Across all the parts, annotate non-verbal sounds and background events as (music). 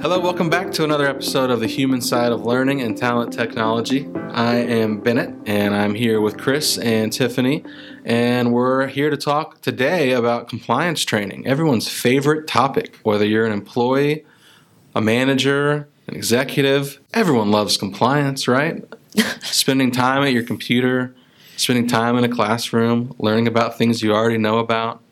Hello, welcome back to another episode of the Human Side of Learning and Talent Technology. I am Bennett, and I'm here with Chris and Tiffany, and we're here to talk today about compliance training, everyone's favorite topic. Whether you're an employee, a manager, an executive, everyone loves compliance, right? (laughs) spending time at your computer, spending time in a classroom, learning about things you already know about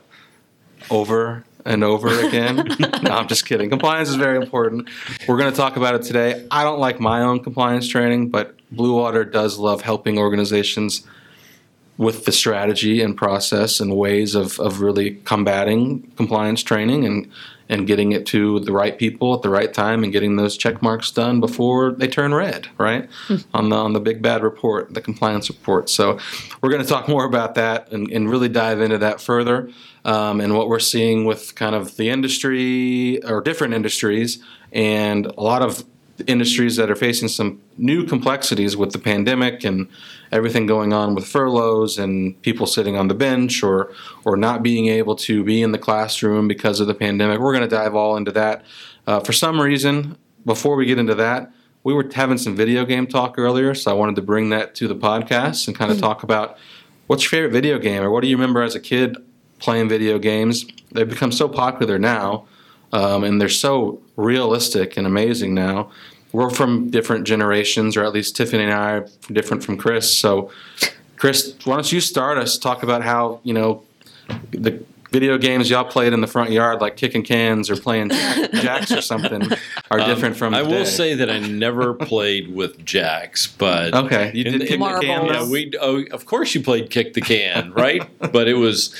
over and over again. (laughs) no, I'm just kidding. Compliance is very important. We're going to talk about it today. I don't like my own compliance training, but Blue Water does love helping organizations with the strategy and process and ways of, of really combating compliance training and and getting it to the right people at the right time and getting those check marks done before they turn red, right? Hmm. on the on the big bad report, the compliance report. So we're going to talk more about that and, and really dive into that further um, and what we're seeing with kind of the industry or different industries and a lot of industries that are facing some new complexities with the pandemic and everything going on with furloughs and people sitting on the bench or or not being able to be in the classroom because of the pandemic. We're going to dive all into that. Uh, for some reason, before we get into that, we were having some video game talk earlier, so I wanted to bring that to the podcast and kind of talk about what's your favorite video game or what do you remember as a kid playing video games? They've become so popular now. Um, and they're so realistic and amazing now. We're from different generations, or at least Tiffany and I are different from Chris. So, Chris, why don't you start us? Talk about how you know the video games y'all played in the front yard, like kicking cans or playing (laughs) jacks or something, are different from. Um, I will today. say that I never played with jacks, but Okay, you did in- kick the can. Yeah, we oh, of course you played kick the can, right? (laughs) but it was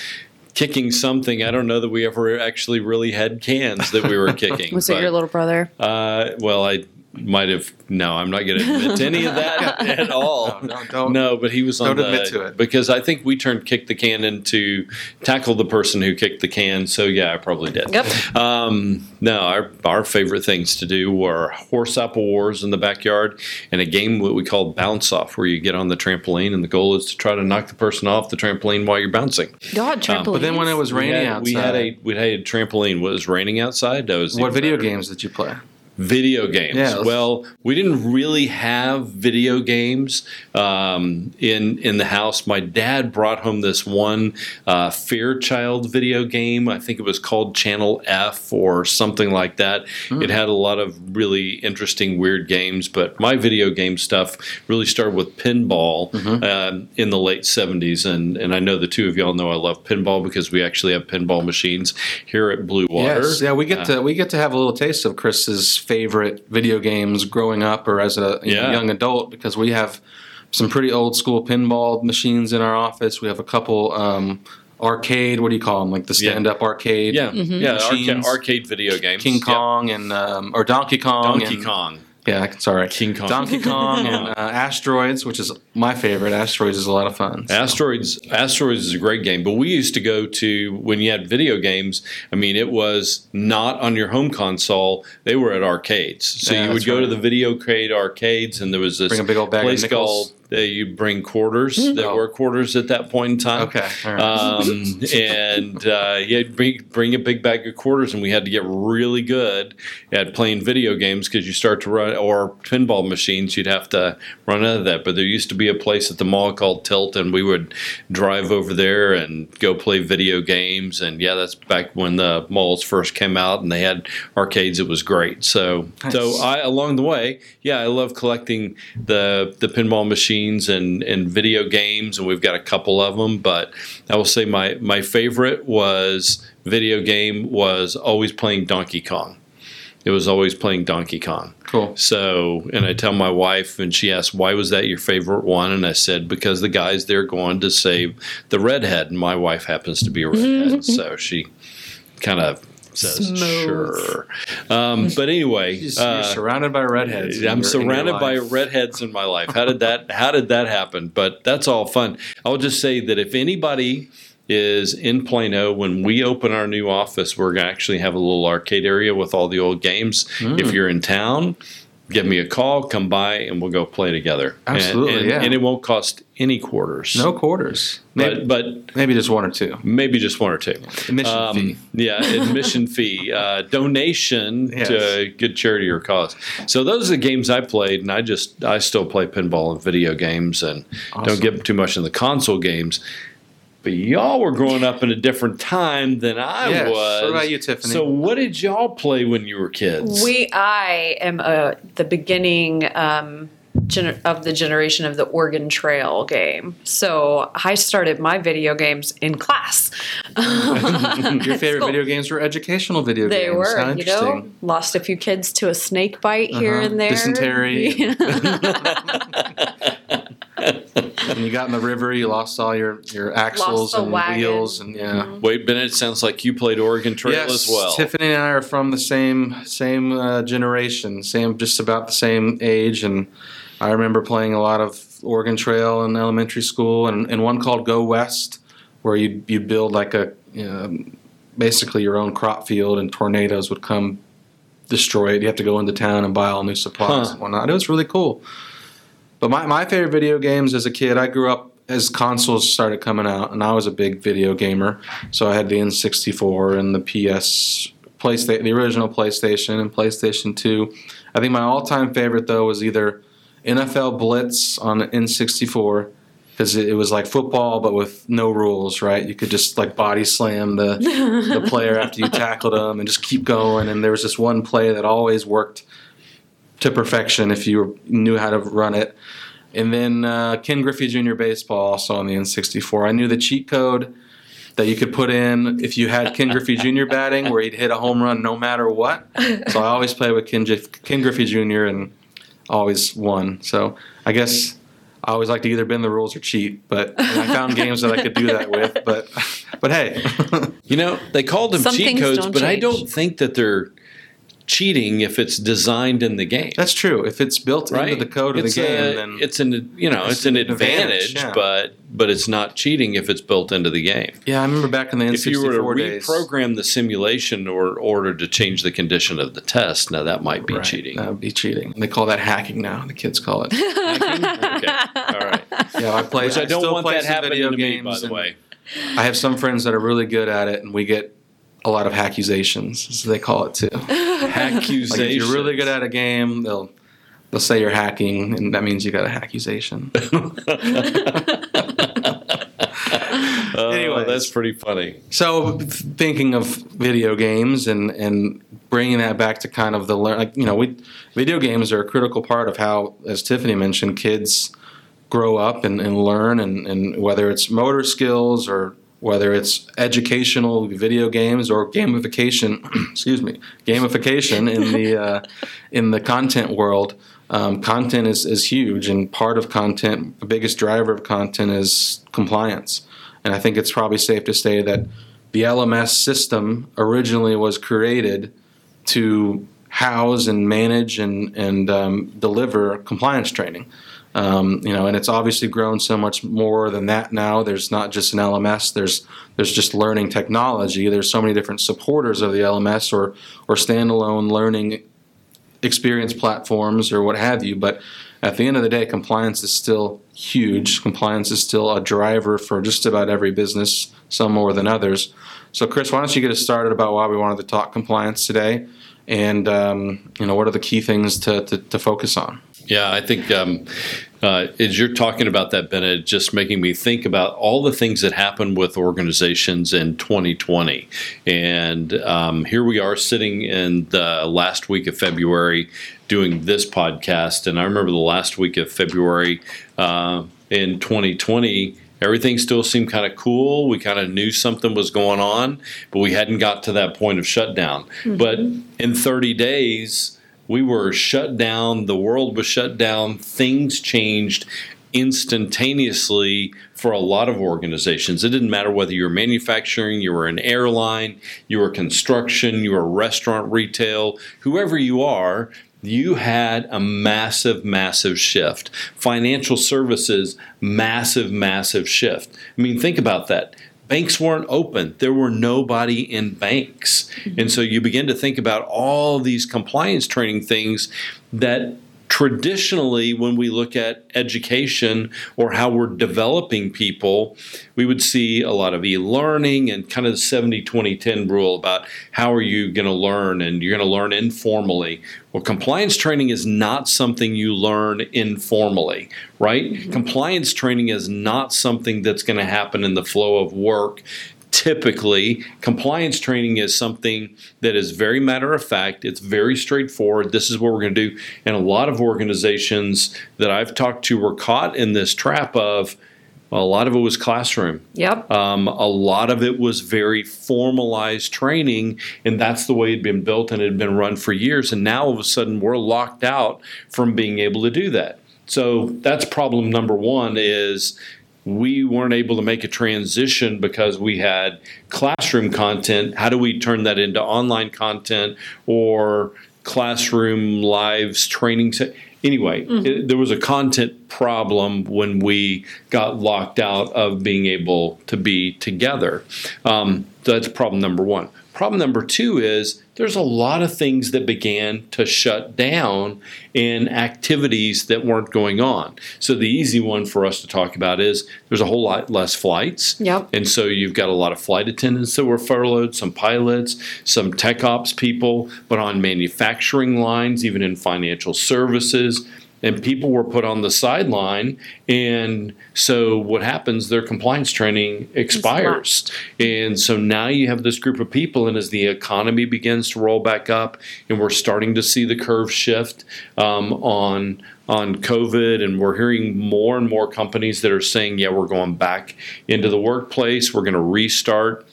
kicking something. I don't know that we ever actually really had cans that we were (laughs) kicking. Was it your little brother? Uh, well, I might have. No, I'm not going to admit to any of that (laughs) at all. No, no, don't- No, but he was on don't the admit to it. because I think we turned kick the can into tackle the person who kicked the can. So yeah, I probably did. Yep. Um, no, our, our favorite things to do were horse apple wars in the backyard and a game what we called bounce off, where you get on the trampoline and the goal is to try to knock the person off the trampoline while you're bouncing. God, trampoline. But then when it was We raining had, outside, we had a we had a trampoline. What was raining outside? That was what video better. games did you play? Video games. Yeah, well, we didn't really have video games um, in in the house. My dad brought home this one uh, Fairchild video game. I think it was called Channel F or something like that. It had a lot of really interesting, weird games. But my video game stuff really started with pinball um, in the late '70s, and and I know the two of y'all know I love pinball because we actually have pinball machines here at Blue Water. Yes, yeah, we get to we get to have a little taste of Chris's favorite video games growing up or as a you know, Yeah. young adult because we have some pretty old school pinball machines in our office. We have a couple um, arcade. What do you call them? Like the stand up arcade. Yeah, yeah, arcade, arcade video games. King Yep. Kong and um, or Donkey Kong. Donkey and, Kong, Yeah, sorry, King Kong. Donkey Kong and uh, Asteroids, which is my favorite. Asteroids is a lot of fun. so. Asteroids. Asteroids is a great game, but we used to go to when you had video games. I mean, it was not on your home console; they were at arcades. So Yeah, you would go to the video crate arcades, and there was this Bring a big old bag of place nickels. called. Uh, you bring quarters. There Oh. were quarters at that point in time. Okay, all right. um, and uh, yeah, bring bring a big bag of quarters, and we had to get really good at playing video games because you start to run or pinball machines. You'd have to run out of that. But there used to be a place at the mall called Tilt, and we would drive over there and go play video games. And yeah, that's back when the malls first came out, and they had arcades. It was great. So so I along the way, yeah, I love collecting the the pinball machines and and video games, and we've got a couple of them. But I will say my my favorite was video game was always playing Donkey Kong. It was always playing Donkey Kong. cool. So, and I tell my wife, and she asked, "Why was that your favorite one?" And I said, "Because the guys there going to save the redhead, and my wife happens to be a redhead, mm-hmm. so she kind of says, Smooth. "Sure." Um, but anyway, You're, you're uh, surrounded by redheads. in I'm your surrounded by redheads in my life. How did that? How did that happen? But that's all fun. I'll just say that if anybody is in Plano when we open our new office, we're gonna actually have a little arcade area with all the old games. Hmm. If you're in town, give me a call, come by, and we'll go play together. And- Absolutely, and, yeah. and it won't cost any quarters. No quarters. Maybe, but but maybe just one or two. maybe just one or two. Admission Um, fee. Yeah, admission fee, (laughs) uh, donation Yes. to a good charity or cause. So those are the games I played, and I just I still play pinball and video games, and Awesome. don't get too much in the console games. But y'all were growing up in a different time than I Yes. was. What about you, Tiffany? So what did y'all play when you were kids? We, I am uh, the beginning um, gener- of the generation of the Oregon Trail game. So I started my video games in class. (laughs) Your favorite (laughs) Cool. video games were educational video They games. They were, How you know, lost a few kids to a snake bite here Uh-huh. and there. Dysentery. (laughs) When you got in the river, you lost all your, your axles the and wagon. wheels, and yeah. Wait, Bennett, sounds like you played Oregon Trail yes, as well. Tiffany and I are from the same same uh, generation, same just about the same age, and I remember playing a lot of Oregon Trail in elementary school, and, and one called Go West, where you you build like a you know, basically your own crop field, and tornadoes would come destroy it. You have to go into town and buy all new supplies Huh. and whatnot. It was really cool. But my, my favorite video games as a kid, I grew up as consoles started coming out, and I was a big video gamer. So I had the N64 and the PS, PlayStation, the original PlayStation, and PlayStation 2. I think my all-time favorite though was either NFL Blitz on the N64 because it, it was like football but with no rules, right? You could just like body slam the (laughs) the player after you tackled them and just keep going. And there was this one play that always worked to perfection if you knew how to run it. And then uh, Ken Griffey Jr. Baseball also on the N64. I knew the cheat code that you could put in if you had Ken Griffey Jr. (laughs) batting where he'd hit a home run no matter what. So I always played with Ken, J- Ken Griffey Jr. and always won. So I guess I always like to either bend the rules or cheat, but I found games that I could do that with. But but hey, (laughs) You know, they called them Some cheat codes, don't but I don't think that they're cheating if it's designed in the game. that's true. If it's built right. into the code of it's the game, then it's an you know it's it's, an an advantage, advantage, yeah. but but it's not cheating if it's built into the game. yeah, I remember back in the N64 If you were to days. reprogram the simulation or order to change the condition of the test, now that might be Right, cheating. That would be cheating. They call that hacking now. The kids call it. (laughs) okay, all right. Yeah, I play. Which I don't still want play that happening to me, by the way. I have some friends that are really good at it, and we get a lot of accusations, as they call it too. (laughs) Accusations. Like if you're really good at a game, they'll they'll say you're hacking, and that means you got a accusation. (laughs) Oh, Anyways. that's pretty funny. So thinking of video games and and bringing that back to kind of the learn, like you know, we video games are a critical part of how, as Tiffany mentioned, kids grow up and, and learn, and, and whether it's motor skills or whether it's educational video games or gamification, (clears throat) excuse me, gamification in the (laughs) uh, in the content world. Um, content is, is huge, and part of content, the biggest driver of content is compliance. And I think it's probably safe to say that the LMS system originally was created to house and manage and, and um, deliver compliance training. Um, you know, and it's obviously grown so much more than that now. There's not just an LMS. There's there's just learning technology. There's so many different supporters of the LMS or or standalone learning experience platforms or what have you. But at the end of the day, compliance is still huge. Compliance is still a driver for just about every business, some more than others. So, Chris, why don't you get us started about why we wanted to talk compliance today, and um, you know what are the key things to, to, to focus on? Yeah, I think um, uh, as you're talking about that, Bennett, just making me think about all the things that happened with organizations in 2020. And um, here we are sitting in the last week of February doing this podcast. And I remember the last week of February uh, in 2020. Everything still seemed kind of cool. We kind of knew something was going on, but we hadn't got to that point of shutdown. But in 30 days, we were shut down, the world was shut down, things changed instantaneously for a lot of organizations. It didn't matter whether you were manufacturing, you were an airline, you were construction, you were restaurant retail, whoever you are, you had a massive, massive shift. Financial services, massive, massive shift. I mean, think about that banks weren't open. There were nobody in banks. And mm-hmm. so you begin to think about all these compliance training things that traditionally, when we look at education or how we're developing people, we would see a lot of e learning and kind of the 70 20 10 rule about how are you going to learn and you're going to learn informally. Well, compliance training is not something you learn informally, right? Mm-hmm. Compliance training is not something that's going to happen in the flow of work typically compliance training is something that is very matter of fact it's very straightforward this is what we're going to do and a lot of organizations that i've talked to were caught in this trap of well, a lot of it was classroom. Yep. Um, a lot of it was very formalized training, and that's the way it had been built and it had been run for years. And now all of a sudden, we're locked out from being able to do that. So that's problem number one: is we weren't able to make a transition because we had classroom content. How do we turn that into online content or classroom lives training? Anyway, mm-hmm. it, there was a content problem when we got locked out of being able to be together. Um, that's problem number one. Problem number two is there's a lot of things that began to shut down in activities that weren't going on. So the easy one for us to talk about is there's a whole lot less flights. Yep. And so you've got a lot of flight attendants that were furloughed, some pilots, some tech ops people, but on manufacturing lines, even in financial services and people were put on the sideline and so what happens their compliance training expires and so now you have this group of people and as the economy begins to roll back up and we're starting to see the curve shift um, on on COVID, and we're hearing more and more companies that are saying, "Yeah, we're going back into the workplace. We're going to restart."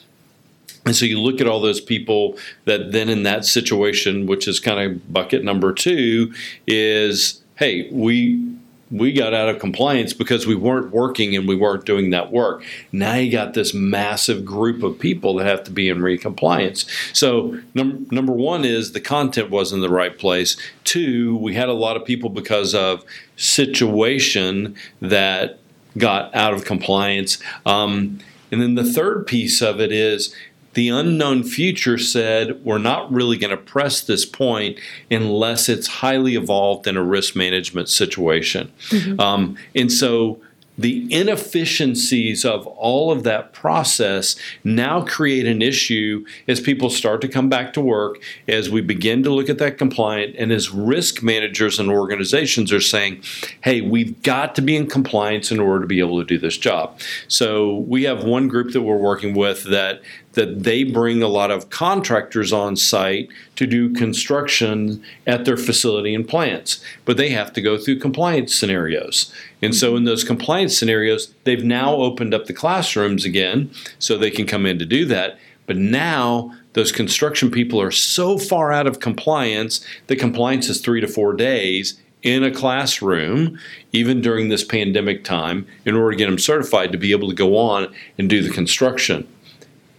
And so you look at all those people that then in that situation, which is kind of bucket number two, is hey, we we got out of compliance because we weren't working and we weren't doing that work. Now you got this massive group of people that have to be in re-compliance. So num- number one is the content wasn't in the right place. Two, we had a lot of people because of situation that got out of compliance. Um, and then the third piece of it is the unknown future said we're not really going to press this point unless it's highly evolved in a risk management situation. Mm-hmm. Um, and so the inefficiencies of all of that process now create an issue as people start to come back to work, as we begin to look at that compliant, and as risk managers and organizations are saying, hey, we've got to be in compliance in order to be able to do this job. So we have one group that we're working with that that they bring a lot of contractors on site to do construction at their facility and plants, but they have to go through compliance scenarios. And so, in those compliance scenarios, they've now opened up the classrooms again so they can come in to do that. But now, those construction people are so far out of compliance that compliance is three to four days in a classroom, even during this pandemic time, in order to get them certified to be able to go on and do the construction.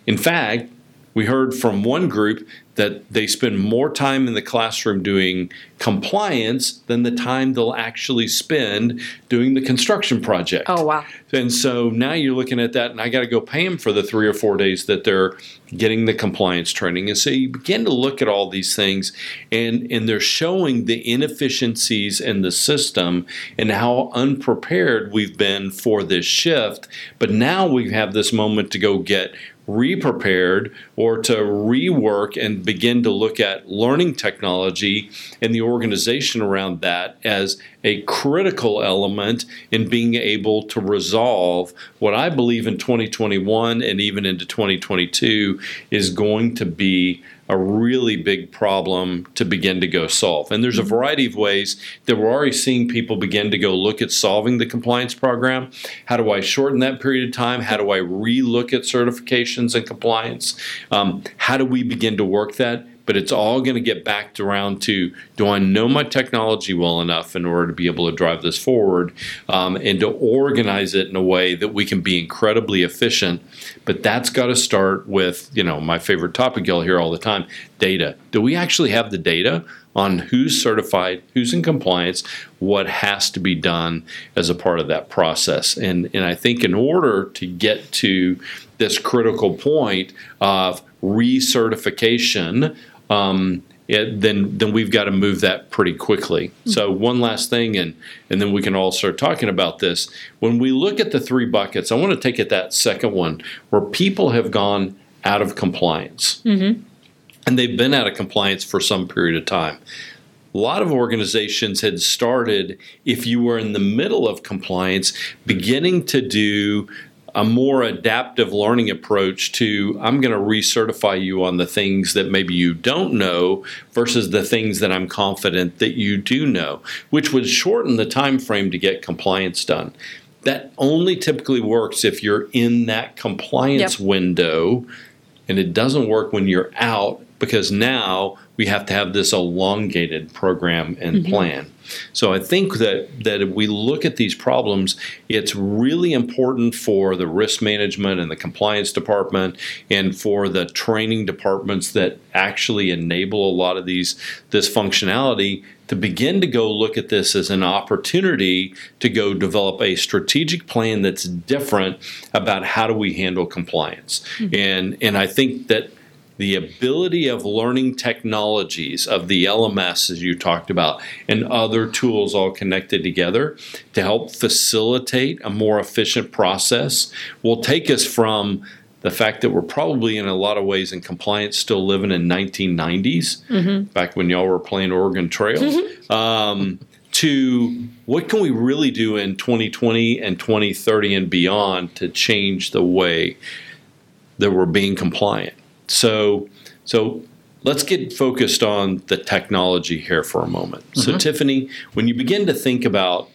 In fact, we heard from one group that they spend more time in the classroom doing compliance than the time they'll actually spend doing the construction project. Oh, wow. And so now you're looking at that, and I got to go pay them for the three or four days that they're getting the compliance training. And so you begin to look at all these things, and, and they're showing the inefficiencies in the system and how unprepared we've been for this shift. But now we have this moment to go get re-prepared or to rework and begin to look at learning technology and the organization around that as a critical element in being able to resolve what I believe in 2021 and even into 2022 is going to be a really big problem to begin to go solve. And there's a mm-hmm. variety of ways that we're already seeing people begin to go look at solving the compliance program. How do I shorten that period of time? How do I re-look at certifications and compliance? Um, how do we begin to work that? But it's all going to get back around to do I know my technology well enough in order to be able to drive this forward um, and to organize it in a way that we can be incredibly efficient. But that's got to start with, you know, my favorite topic you'll hear all the time data. Do we actually have the data? on who's certified, who's in compliance, what has to be done as a part of that process. And, and I think in order to get to this critical point of recertification um, it, then then we've got to move that pretty quickly. So one last thing, and and then we can all start talking about this. When we look at the three buckets, I want to take it that second one where people have gone out of compliance, and they've been out of compliance for some period of time. A lot of organizations had started, if you were in the middle of compliance, beginning to do a more adaptive learning approach to I'm going to recertify you on the things that maybe you don't know versus the things that I'm confident that you do know, which would shorten the time frame to get compliance done. That only typically works if you're in that compliance Yep. window and it doesn't work when you're out because now we have to have this elongated program and mm-hmm. plan. So I think that that if we look at these problems, it's really important for the risk management and the compliance department and for the training departments that actually enable a lot of these this functionality to begin to go look at this as an opportunity to go develop a strategic plan that's different about how do we handle compliance. Mm-hmm. And and I think that the ability of learning technologies of the LMS, as you talked about, and other tools all connected together to help facilitate a more efficient process will take us from the fact that we're probably in a lot of ways in compliance still living in 1990s, back when y'all were playing Oregon Trail, um, to what can we really do in 2020 and 2030 and beyond to change the way that we're being compliant. So, so let's get focused on the technology here for a moment. So, Tiffany, when you begin to think about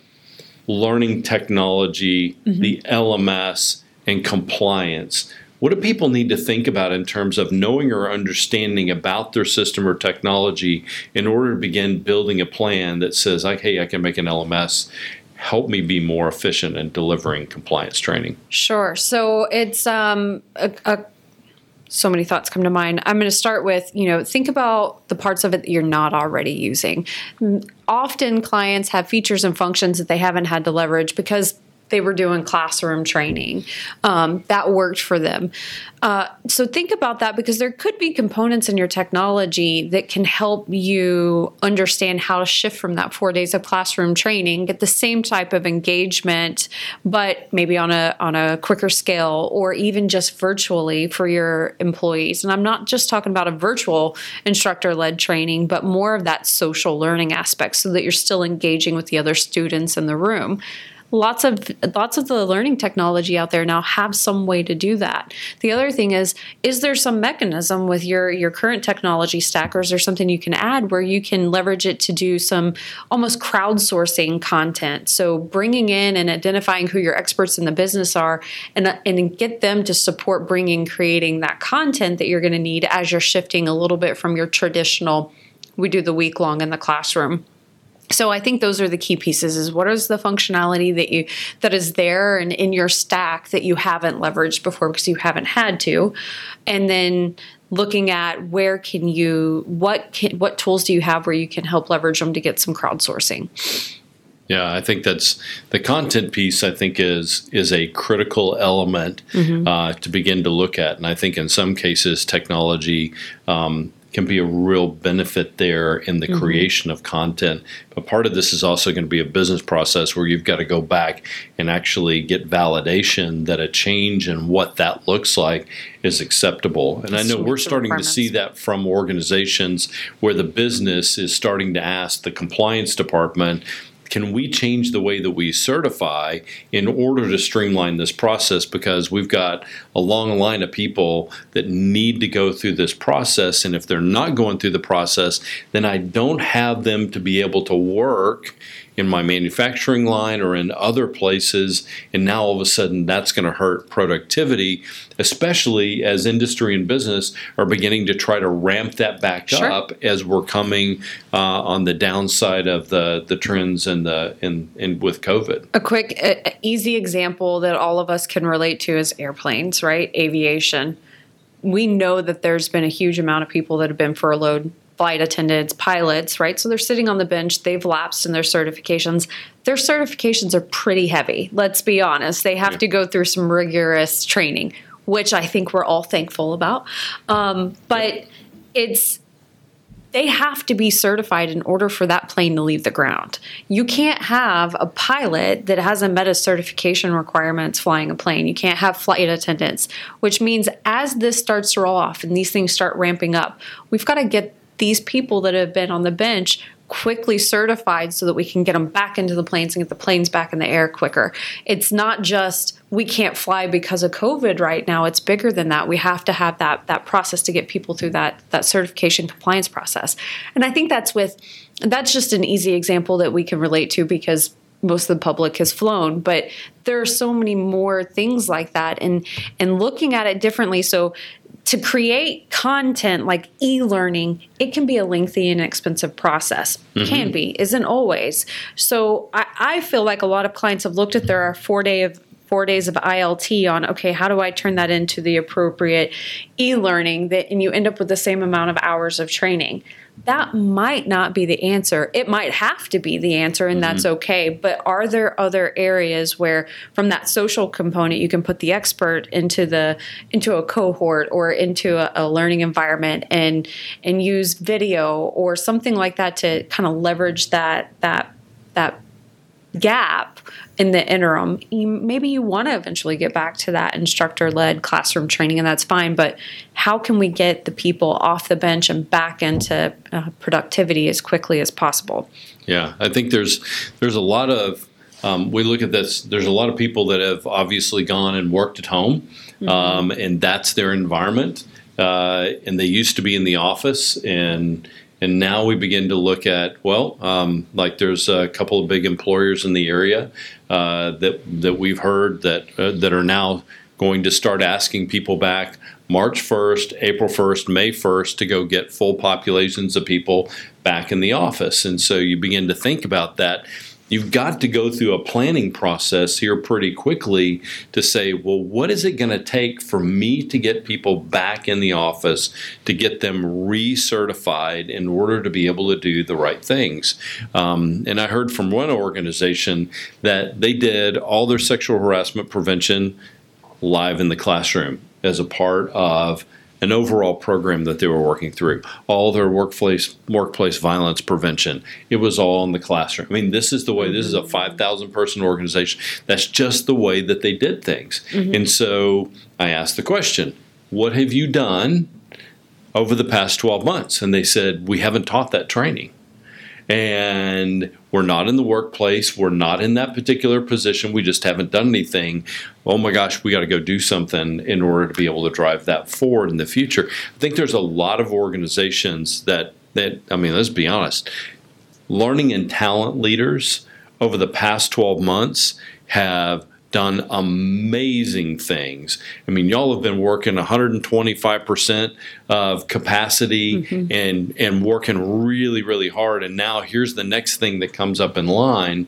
learning technology, the LMS, and compliance, what do people need to think about in terms of knowing or understanding about their system or technology in order to begin building a plan that says, like, hey, I can make an LMS, help me be more efficient in delivering compliance training? Sure. So it's um, a, a, so many thoughts come to mind. I'm going to start with you know think about the parts of it that you're not already using. Often clients have features and functions that they haven't had to leverage because they were doing classroom training. Um, that worked for them. Uh, so think about that because there could be components in your technology that can help you understand how to shift from that four days of classroom training, get the same type of engagement, but maybe on a on a quicker scale or even just virtually for your employees. And I'm not just talking about a virtual instructor led training, but more of that social learning aspect so that you're still engaging with the other students in the room lots of lots of the learning technology out there now have some way to do that. The other thing is is there some mechanism with your your current technology stack or is there something you can add where you can leverage it to do some almost crowdsourcing content? So bringing in and identifying who your experts in the business are and and get them to support bringing creating that content that you're going to need as you're shifting a little bit from your traditional we do the week long in the classroom so I think those are the key pieces is what is the functionality that you that is there and in your stack that you haven't leveraged before because you haven't had to? And then looking at where can you what can, what tools do you have where you can help leverage them to get some crowdsourcing? Yeah, I think that's the content piece. I think is is a critical element uh, to begin to look at, and I think in some cases technology um, can be a real benefit there in the mm-hmm. creation of content. But part of this is also going to be a business process where you've got to go back and actually get validation that a change in what that looks like is acceptable. And I know we're starting to see that from organizations where the business is starting to ask the compliance department can we change the way that we certify in order to streamline this process? Because we've got a long line of people that need to go through this process and if they're not going through the process then I don't have them to be able to work in my manufacturing line or in other places and now all of a sudden that's going to hurt productivity especially as industry and business are beginning to try to ramp that back Sure. up as we're coming uh, on the downside of the the trends and the in, in with COVID. a quick uh, easy example that all of us can relate to is airplanes right aviation we know that there's been a huge amount of people that have been furloughed flight attendants pilots right so they're sitting on the bench they've lapsed in their certifications their certifications are pretty heavy let's be honest they have Yeah. to go through some rigorous training which i think we're all thankful about um, but it's they have to be certified in order for that plane to leave the ground. You can't have a pilot that hasn't met a certification requirements flying a plane. You can't have flight attendants, which means as this starts to roll off and these things start ramping up, we've got to get these people that have been on the bench quickly certified so that we can get them back into the planes and get the planes back in the air quicker. It's not just we can't fly because of COVID right now. It's bigger than that. We have to have that that process to get people through that that certification compliance process. And I think that's with that's just an easy example that we can relate to because most of the public has flown but there are so many more things like that and and looking at it differently so to create content like e-learning it can be a lengthy and expensive process mm-hmm. can be isn't always so I, I feel like a lot of clients have looked at their four day of four days of ILT on, okay, how do I turn that into the appropriate e learning that, and you end up with the same amount of hours of training. That might not be the answer. It might have to be the answer, and mm-hmm. that's okay. But are there other areas where, from that social component, you can put the expert into the into a cohort or into a, a learning environment and and use video or something like that to kind of leverage that that that gap in the interim. You, maybe you want to eventually get back to that instructor led classroom training and that's fine but how can we get the people off the bench and back into uh, productivity as quickly as possible? Yeah i think there's there's a lot of um, we look at this there's a lot of people that have obviously gone and worked at home mm-hmm. um, and that's their environment. Uh, and they used to be in the office and and now we begin to look at well, um, like there's a couple of big employers in the area uh, that that we've heard that uh, that are now going to start asking people back March 1st, April 1st, May 1st to go get full populations of people back in the office. And so you begin to think about that you've got to go through a planning process here pretty quickly to say, well, what is it going to take for me to get people back in the office to get them recertified in order to be able to do the right things? Um, and I heard from one organization that they did all their sexual harassment prevention live in the classroom as a part of an overall program that they were working through. All their workplace workplace violence prevention. It was all in the classroom. I mean, this is the way. This is a five thousand person organization. That's just the way that they did things. Mm-hmm. And so I asked the question, "What have you done?" Over the past 12 months, and they said, We haven't taught that training and we're not in the workplace. We're not in that particular position. We just haven't done anything. Oh my gosh, we got to go do something in order to be able to drive that forward in the future. I think there's a lot of organizations that that I mean, let's be honest. Learning and talent leaders over the past 12 months have done amazing things. I mean, y'all have been working 125% of capacity mm-hmm. and and working really really hard and now here's the next thing that comes up in line.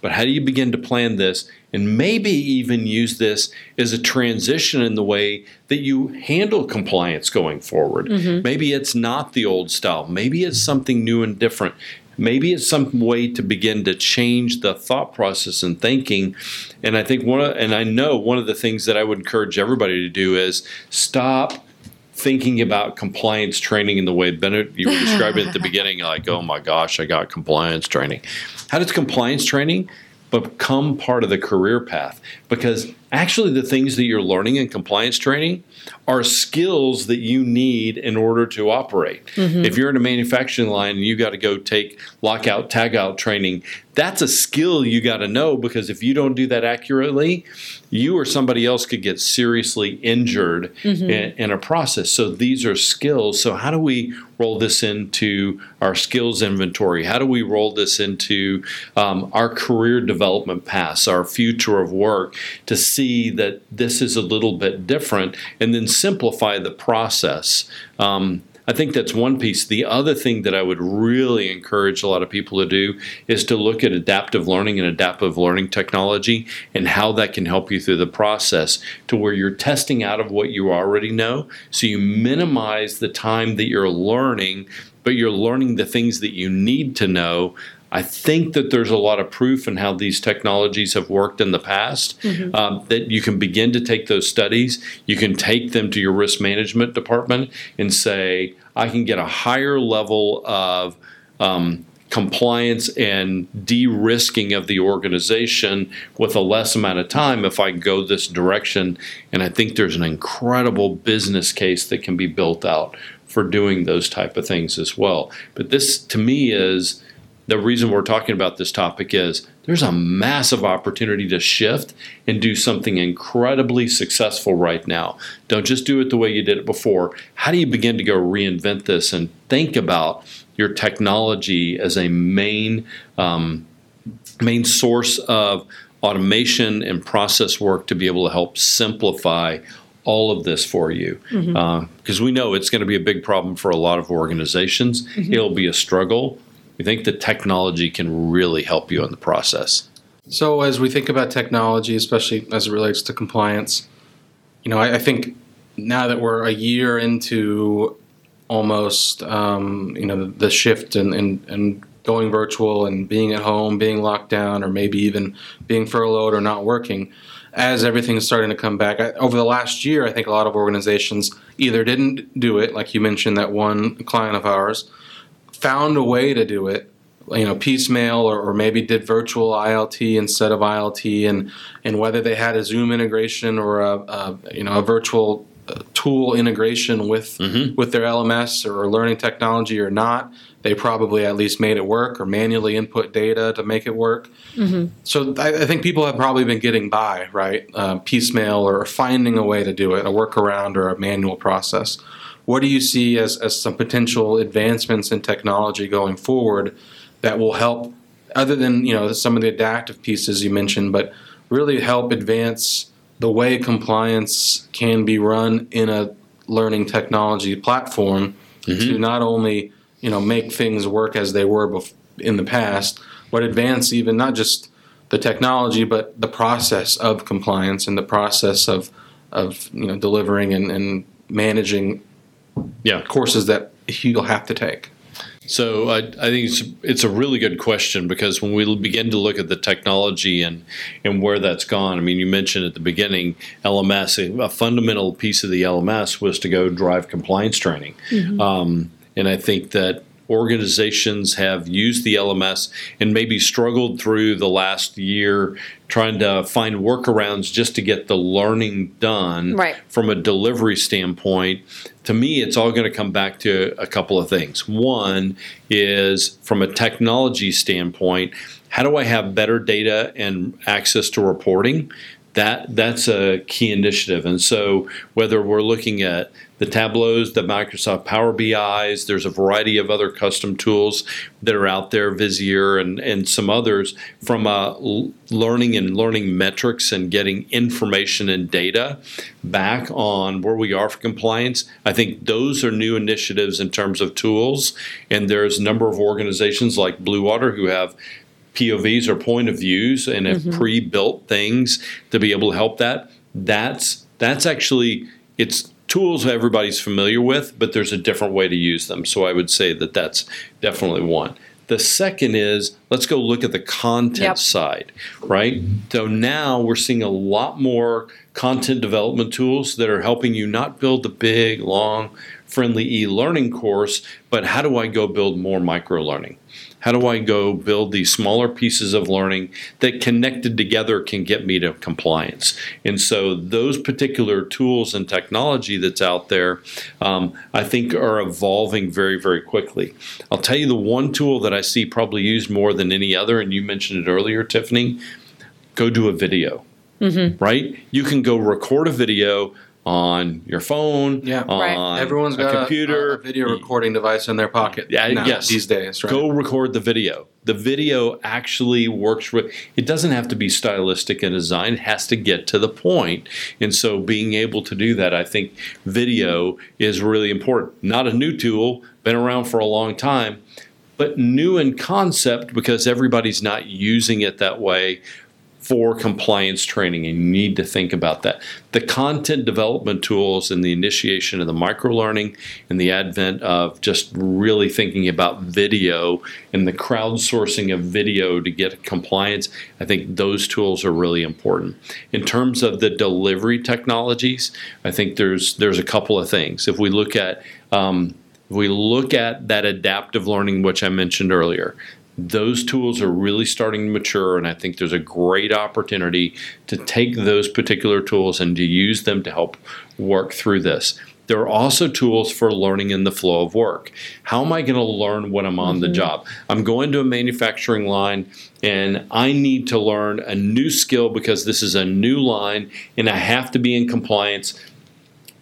But how do you begin to plan this and maybe even use this as a transition in the way that you handle compliance going forward? Mm-hmm. Maybe it's not the old style. Maybe it's something new and different maybe it's some way to begin to change the thought process and thinking. And I think one of, and I know one of the things that I would encourage everybody to do is stop thinking about compliance training in the way Bennett you were describing at the (laughs) beginning, like, oh my gosh, I got compliance training. How does compliance training become part of the career path? Because actually the things that you're learning in compliance training are skills that you need in order to operate. Mm-hmm. If you're in a manufacturing line and you got to go take lockout, tagout training, that's a skill you got to know because if you don't do that accurately, you or somebody else could get seriously injured mm-hmm. in, in, a process. So these are skills. So how do we roll this into our skills inventory? How do we roll this into um, our career development paths, our future of work to see that this is a little bit different and then simplify the process. Um, I think that's one piece. The other thing that I would really encourage a lot of people to do is to look at adaptive learning and adaptive learning technology and how that can help you through the process to where you're testing out of what you already know. So you minimize the time that you're learning, but you're learning the things that you need to know I think that there's a lot of proof in how these technologies have worked in the past. Um, that you can begin to take those studies, you can take them to your risk management department and say, I can get a higher level of um, compliance and de-risking of the organization with a less amount of time if I go this direction. And I think there's an incredible business case that can be built out for doing those type of things as well. But this, to me, is the reason we're talking about this topic is there's a massive opportunity to shift and do something incredibly successful right now. Don't just do it the way you did it before. How do you begin to go reinvent this and think about your technology as a main um, main source of automation and process work to be able to help simplify all of this for you? Mm-hmm. Uh, because we know it's going to be a big problem for a lot of organizations. Mm-hmm. It'll be a struggle we think the technology can really help you in the process So, as we think about technology, especially as it relates to compliance, you know, I, I think now that we're a year into almost, um, you know, the, the shift and, going virtual and being at home, being locked down, or maybe even being furloughed or not working, as everything's starting to come back. I, over the last year, I think a lot of organizations either didn't do it, like you mentioned, that one client of ours, found a way to do it, you know, piecemeal or, or maybe did virtual ILT instead of ILT, and and whether they had a Zoom integration or a, a you know a virtual uh, tool integration with with their LMS or learning technology or not, they probably at least made it work or manually input data to make it work. So I, I think people have probably been getting by, right? Uh, piecemeal or finding a way to do it, a workaround or a manual process. What do you see as, as some potential advancements in technology going forward that will help, other than you know some of the adaptive pieces you mentioned, but really help advance the way compliance can be run in a learning technology platform to mm-hmm. not only you know make things work as they were bef- in the past, but advance even not just the technology, but the process of compliance and the process of of you know delivering and, and managing yeah courses that you'll have to take. So I, I think it's it's a really good question because when we begin to look at the technology and and where that's gone, I mean, you mentioned at the beginning LMS. A, a fundamental piece of the LMS was to go drive compliance training, um, and I think that organizations have used the LMS and maybe struggled through the last year trying to find workarounds just to get the learning done Right. from a delivery standpoint, to me, it's all going to come back to a couple of things. One is from a technology standpoint, how do I have better data and access to reporting? That that's a key initiative. And so whether we're looking at the Tableaus, the Microsoft Power BIs, there's a variety of other custom tools that are out there, Visier and, and some others, from uh, learning and learning metrics and getting information and data back on where we are for compliance. I think those are new initiatives in terms of tools. And there's a number of organizations like Blue Water who have POVs or point of views and have pre-built things to be able to help that. That's that's actually it's tools everybody's familiar with, but there's a different way to use them. So I would say that that's definitely one. The second is let's go look at the content Yep. side, right? So now we're seeing a lot more content development tools that are helping you not build the big, long, friendly e-learning course, but how do I go build more micro learning? How do I go build these smaller pieces of learning that connected together can get me to compliance? And so those particular tools and technology that's out there, um, I think are evolving very, very quickly. I'll tell you the one tool that I see probably used more than any other, and you mentioned it earlier, Tiffany, go do a video. Right? You can go record a video on your phone, Yeah. on Right. Everyone's a got a- computer, a, video recording device in their pocket. Yeah, now, yes. these days, right? Go record the video. The video actually works. With, it doesn't have to be stylistic in design. It has to get to the point. And so, being able to do that, I think video is really important. Not a new tool, been around for a long time, but new in concept because everybody's not using it that way for compliance training, and you need to think about that. The content development tools and the initiation of the micro learning and the advent of just really thinking about video and the crowdsourcing of video to get compliance, I think those tools are really important. In terms of the delivery technologies, I think there's there's a couple of things. If we look at um, if we look at that adaptive learning, which I mentioned earlier, those tools are really starting to mature, and I think there's a great opportunity to take those particular tools and to use them to help work through this. There are also tools for learning in the flow of work. How am I going to learn when I'm on mm-hmm. the job? I'm going to a manufacturing line and I need to learn a new skill because this is a new line and I have to be in compliance.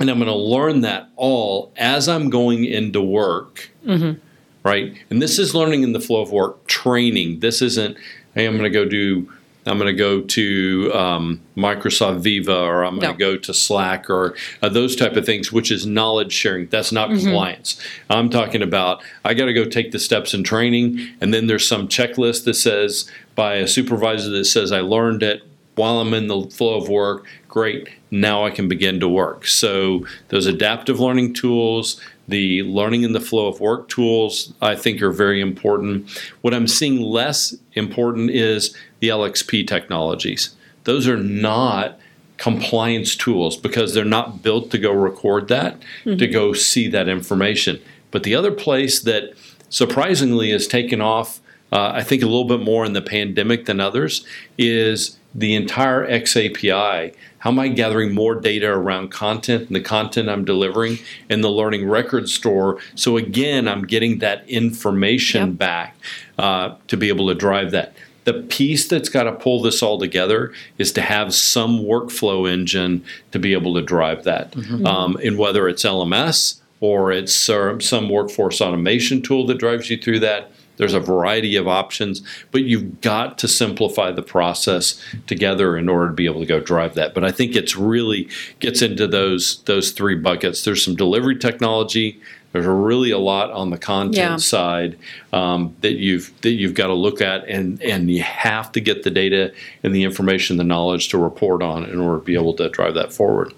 And I'm going to learn that all as I'm going into work. Mm-hmm right? And this is learning in the flow of work training. This isn't, hey, I'm going to go do, I'm going to go to um, Microsoft Viva or I'm going to no. go to Slack or uh, those type of things, which is knowledge sharing. That's not mm-hmm. compliance. I'm talking about I got to go take the steps in training, and then there's some checklist that says by a supervisor that says I learned it while I'm in the flow of work. Great, now I can begin to work. So those adaptive learning tools, the learning in the flow of work tools, I think, are very important. What I'm seeing less important is the LXP technologies. Those are not compliance tools because they're not built to go record that, mm-hmm. to go see that information. But the other place that surprisingly has taken off, uh, I think, a little bit more in the pandemic than others, is the entire XAPI how am I gathering more data around content and the content I'm delivering in the learning record store? So again, I'm getting that information yep. back uh, to be able to drive that. The piece that's got to pull this all together is to have some workflow engine to be able to drive that. Mm-hmm. Um, and whether it's LMS or it's uh, some workforce automation tool that drives you through that, there's a variety of options, but you've got to simplify the process together in order to be able to go drive that. But I think it's really gets into those those three buckets. There's some delivery technology. There's really a lot on the content yeah. side um, that you've that you've got to look at, and and you have to get the data and the information, the knowledge to report on in order to be able to drive that forward.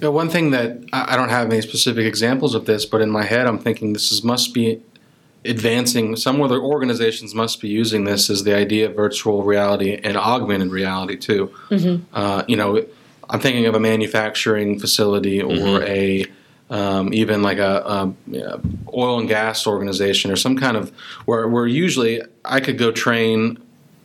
Yeah, one thing that I don't have any specific examples of this, but in my head, I'm thinking this is, must be advancing some other organizations must be using this is the idea of virtual reality and augmented reality too mm-hmm. uh, you know i'm thinking of a manufacturing facility or mm-hmm. a um, even like a, a you oil and gas organization or some kind of where, where usually i could go train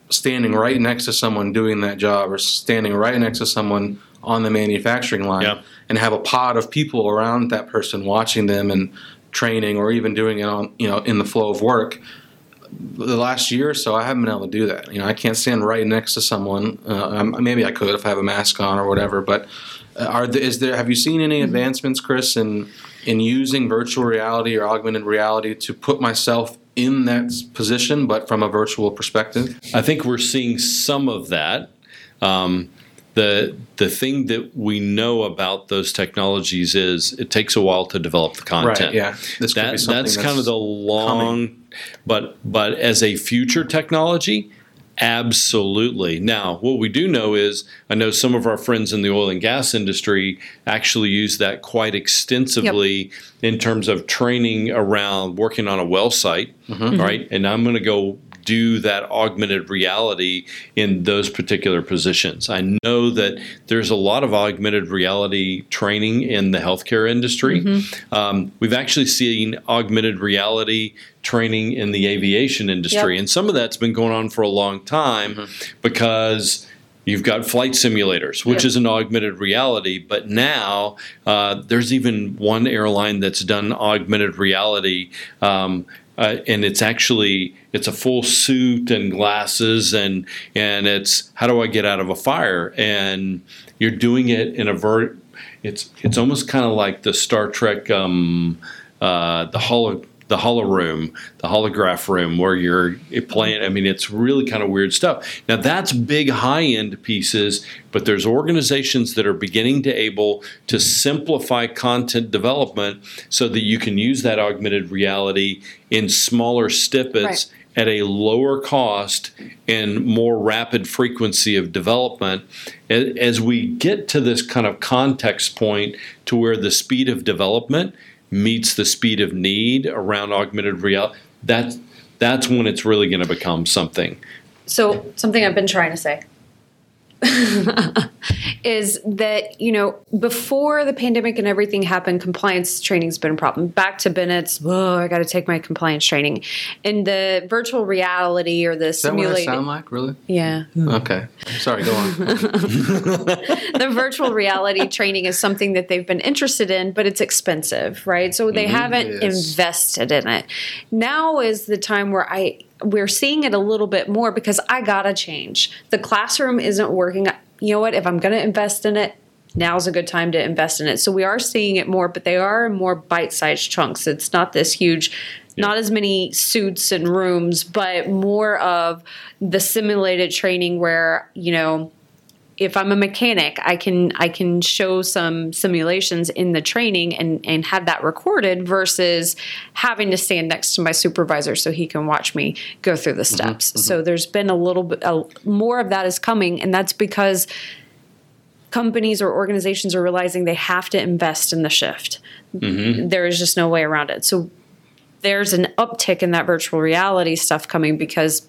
standing right next to someone doing that job or standing right next to someone on the manufacturing line yeah. and have a pod of people around that person watching them and training or even doing it on you know in the flow of work the last year or so i haven't been able to do that. You know i can't stand right next to someone. Uh, maybe i could if i have a mask on or whatever but uh, are the, is there have you seen any mm-hmm. advancements chris in in using virtual reality or augmented reality to put myself in that position but from a virtual perspective? I think we're seeing some of that. Um, the the thing that we know about those technologies is it takes a while to develop the content. Right, yeah, this that, that's, that's, kind of the long, coming. but but as a future technology, absolutely. Now, what we do know is I know some of our friends in the oil and gas industry actually use that quite extensively yep. in terms of training around working on a well site, mm-hmm. right? And I'm going to go do that augmented reality in those particular positions. I know that there's a lot of augmented reality training in the healthcare industry. Mm-hmm. Um, we've actually seen augmented reality training in the aviation industry, yep. and some of that's been going on for a long time mm-hmm. because. You've got flight simulators, which is an augmented reality, but now uh, there's even one airline that's done augmented reality um, uh, and it's actually it's a full suit and glasses and and it's how do I get out of a fire? And you're doing it in a vert it's it's almost kind of like the Star Trek um, uh, the holo the holo room, the holograph room where you're playing. I mean, it's really kind of weird stuff. Now that's big high end pieces, but there's organizations that are beginning to able to simplify content development so that you can use that augmented reality in smaller snippets. Right at a lower cost and more rapid frequency of development. As we get to this kind of context point to where the speed of development meets the speed of need around augmented reality, that's that's when it's really going to become something. So something I've been trying to say. (laughs) is that you know before the pandemic and everything happened compliance training's been a problem back to bennett's oh i got to take my compliance training and the virtual reality or the Is that what I simulated sound like? Really? yeah hmm. Okay. Sorry. Go on. (laughs) the virtual reality training is something that they've been interested in, but it's expensive, right? So they mm-hmm. haven't Yes. invested in it. Now is the time where I we're seeing it a little bit more because I gotta change. The classroom isn't working. You know what? If I'm gonna invest in it, now's a good time to invest in it. So we are seeing it more, but they are in more bite-sized chunks. It's not this huge not as many suits and rooms, but more of the simulated training where, you know, if I'm a mechanic, I can I can show some simulations in the training and and have that recorded versus having to stand next to my supervisor so he can watch me go through the mm-hmm, steps. Mm-hmm. So there's been a little bit a, more of that is coming, and that's because companies or organizations are realizing they have to invest in the shift. Mm-hmm. There is just no way around it. So there's an uptick in that virtual reality stuff coming because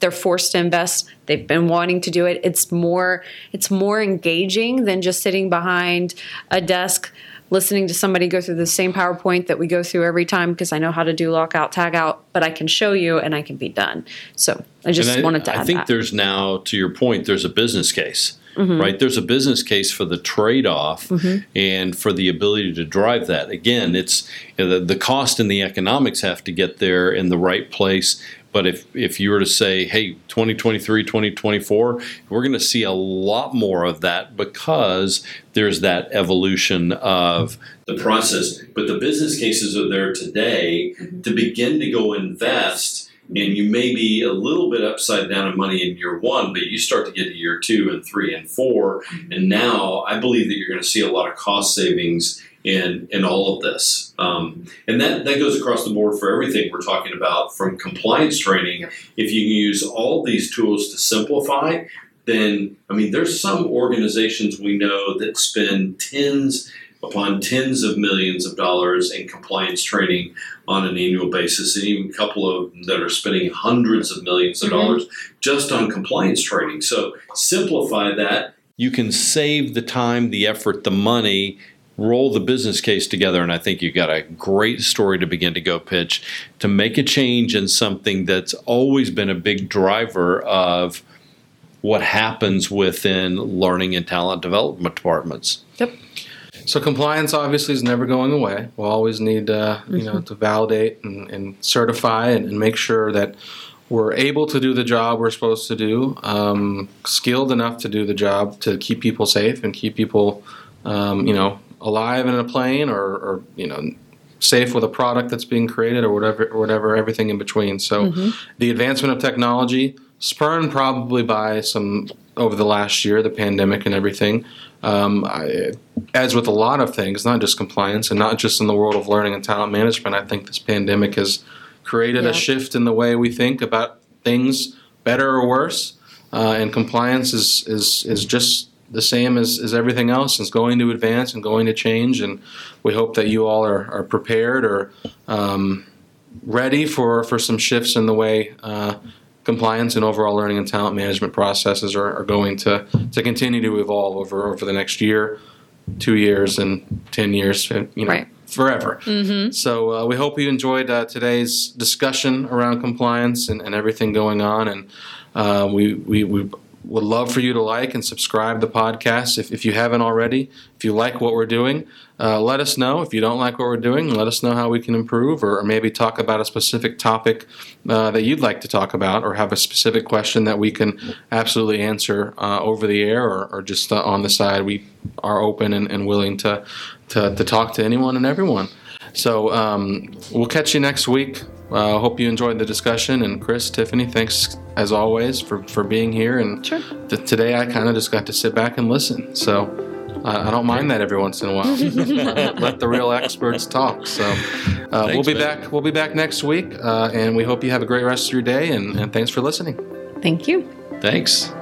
they're forced to invest they've been wanting to do it it's more it's more engaging than just sitting behind a desk listening to somebody go through the same powerpoint that we go through every time because i know how to do lockout tag out but i can show you and i can be done so i just I, wanted to add I think that there's now, to your point, there's a business case, Mm-hmm. right? There's a business case for the trade off and for the ability to drive that. Again, it's you know, the, the cost and the economics have to get there in the right place. But if, if you were to say, hey, 2023, 2024, we're going to see a lot more of that because there's that evolution of the process. But the business cases are there today mm-hmm. to begin to go invest and you may be a little bit upside down in money in year one, but you start to get to year two and three and 4 mm-hmm. and now I believe that you're going to see a lot of cost savings in in all of this, um, and that that goes across the board for everything we're talking about, from compliance training. If you can use all these tools to simplify, then I mean, there's some organizations we know that spend tens upon tens of millions of dollars in compliance training on an annual basis, and even a couple of them that are spending hundreds of millions of Mhm. dollars just on compliance training. So simplify that. You can save the time, the effort, the money, roll the business case together, and I think you've got a great story to begin to go pitch to make a change in something that's always been a big driver of what happens within learning and talent development departments. yep So compliance obviously is never going away. We'll always need uh, you know to validate and, and certify and, and make sure that we're able to do the job we're supposed to do, um, skilled enough to do the job to keep people safe and keep people um, you know alive in a plane or, or you know safe with a product that's being created or whatever or whatever everything in between. So the advancement of technology spurned probably by some over the last year, the pandemic and everything. Um, I, as with a lot of things, not just compliance and not just in the world of learning and talent management, I think this pandemic has created Yeah. a shift in the way we think about things, better or worse. Uh, and compliance is, is, is just the same as, as everything else. is going to advance and going to change. And we hope that you all are, are prepared or um, ready for, for some shifts in the way uh, compliance and overall learning and talent management processes are, are going to, to continue to evolve over, over the next year, two years, and 10 years, you know, Right. forever. So uh, we hope you enjoyed uh, today's discussion around compliance and, and everything going on. And uh, we, we, we would love for you to like and subscribe the podcast if, if you haven't already. If you like what we're doing, uh, let us know. If you don't like what we're doing, let us know how we can improve or, or maybe talk about a specific topic uh, that you'd like to talk about or have a specific question that we can absolutely answer uh, over the air or, or just uh, on the side. We are open and, and willing to, to, to talk to anyone and everyone. So um, we'll catch you next week. I uh, hope you enjoyed the discussion. And Chris, Tiffany, thanks as always for, for being here. And Sure. th- today I kind of just got to sit back and listen. So I, I don't mind that every once in a while. (laughs) let, let the real experts talk. So uh, we'll be man. back. We'll be back next week, uh, and we hope you have a great rest of your day. And, and thanks for listening. Thank you. Thanks.